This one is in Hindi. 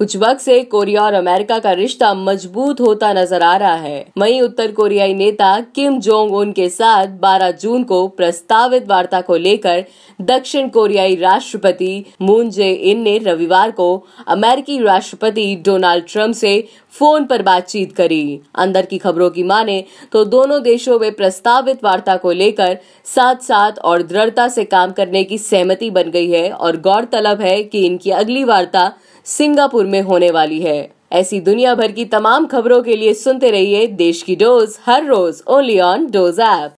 कुछ वक्त से कोरिया और अमेरिका का रिश्ता मज़बूत होता नज़र आ रहा है। वहीं उत्तर कोरियाई नेता किम जोंग उन के साथ 12 जून को प्रस्तावित वार्ता को लेकर दक्षिण कोरियाई राष्ट्रपति मून जे इन ने रविवार को अमेरिकी राष्ट्रपति डोनाल्ड ट्रंप से फ़ोन पर बातचीत करी। अंदर की खबरों की माने तो दोनों देशों में प्रस्तावित वार्ता को लेकर साथ साथ और दृढ़ता से काम करने की सहमति बन गई है और गौरतलब है कि इनकी अगली वार्ता सिंगापुर में होने वाली है। ऐसी दुनिया भर की तमाम खबरों के लिए सुनते रहिए देश की डोज हर रोज ओनली ऑन डोज ऐप।